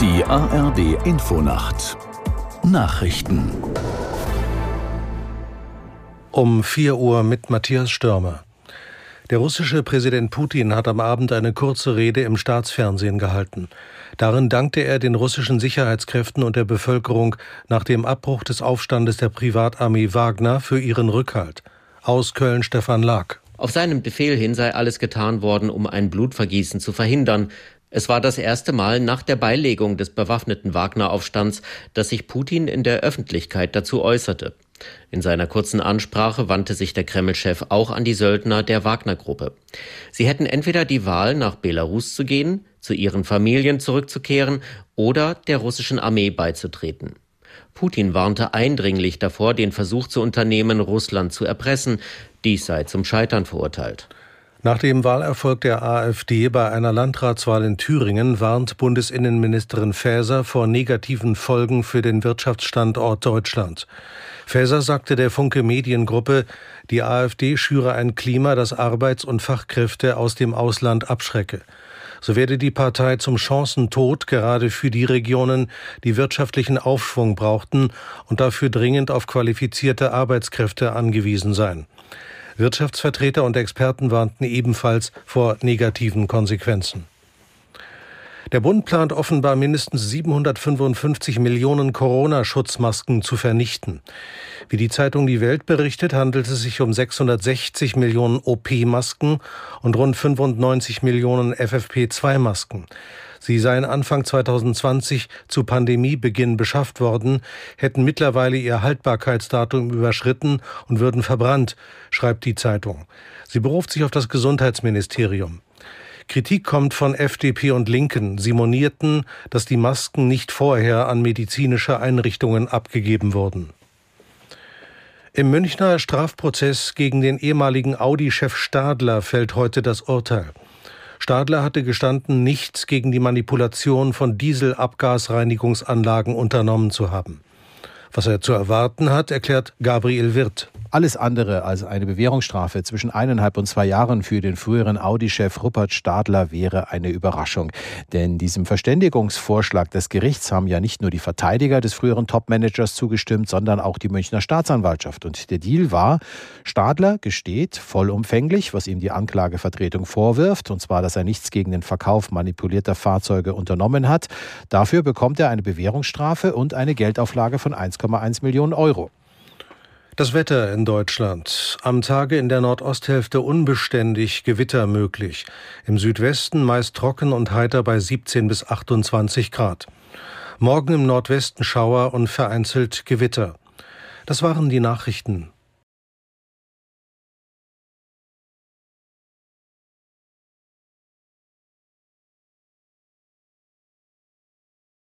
Die ARD Infonacht Nachrichten um 4 Uhr mit Matthias Stürmer. Der russische Präsident Putin hat am Abend eine kurze Rede im Staatsfernsehen gehalten. Darin dankte er den russischen Sicherheitskräften und der Bevölkerung nach dem Abbruch des Aufstandes der Privatarmee Wagner für ihren Rückhalt. Aus Köln Stefan Lag. Auf seinem Befehl hin sei alles getan worden, um ein Blutvergießen zu verhindern. Es war das erste Mal nach der Beilegung des bewaffneten Wagner-Aufstands, dass sich Putin in der Öffentlichkeit dazu äußerte. In seiner kurzen Ansprache wandte sich der Kreml-Chef auch an die Söldner der Wagner-Gruppe. Sie hätten entweder die Wahl, nach Belarus zu gehen, zu ihren Familien zurückzukehren oder der russischen Armee beizutreten. Putin warnte eindringlich davor, den Versuch zu unternehmen, Russland zu erpressen. Dies sei zum Scheitern verurteilt. Nach dem Wahlerfolg der AfD bei einer Landratswahl in Thüringen warnt Bundesinnenministerin Faeser vor negativen Folgen für den Wirtschaftsstandort Deutschland. Faeser sagte der Funke Mediengruppe, die AfD schüre ein Klima, das Arbeits- und Fachkräfte aus dem Ausland abschrecke. So werde die Partei zum Chancentod gerade für die Regionen, die wirtschaftlichen Aufschwung brauchten und dafür dringend auf qualifizierte Arbeitskräfte angewiesen sein. Wirtschaftsvertreter und Experten warnten ebenfalls vor negativen Konsequenzen. Der Bund plant offenbar mindestens 755 Millionen Corona-Schutzmasken zu vernichten. Wie die Zeitung Die Welt berichtet, handelt es sich um 660 Millionen OP-Masken und rund 95 Millionen FFP2-Masken. Sie seien Anfang 2020 zu Pandemiebeginn beschafft worden, hätten mittlerweile ihr Haltbarkeitsdatum überschritten und würden verbrannt, schreibt die Zeitung. Sie beruft sich auf das Gesundheitsministerium. Kritik kommt von FDP und Linken. Sie monierten, dass die Masken nicht vorher an medizinische Einrichtungen abgegeben wurden. Im Münchner Strafprozess gegen den ehemaligen Audi-Chef Stadler fällt heute das Urteil. Stadler hatte gestanden, nichts gegen die Manipulation von Dieselabgasreinigungsanlagen unternommen zu haben. Was er zu erwarten hat, erklärt Gabriel Wirth. Alles andere als eine Bewährungsstrafe zwischen eineinhalb und zwei Jahren für den früheren Audi-Chef Rupert Stadler wäre eine Überraschung. Denn diesem Verständigungsvorschlag des Gerichts haben ja nicht nur die Verteidiger des früheren Topmanagers zugestimmt, sondern auch die Münchner Staatsanwaltschaft. Und der Deal war, Stadler gesteht vollumfänglich, was ihm die Anklagevertretung vorwirft, und zwar, dass er nichts gegen den Verkauf manipulierter Fahrzeuge unternommen hat. Dafür bekommt er eine Bewährungsstrafe und eine Geldauflage von 1,1 Millionen Euro. Das Wetter in Deutschland. Am Tage in der Nordosthälfte unbeständig Gewitter möglich. Im Südwesten meist trocken und heiter bei 17 bis 28 Grad. Morgen im Nordwesten Schauer und vereinzelt Gewitter. Das waren die Nachrichten.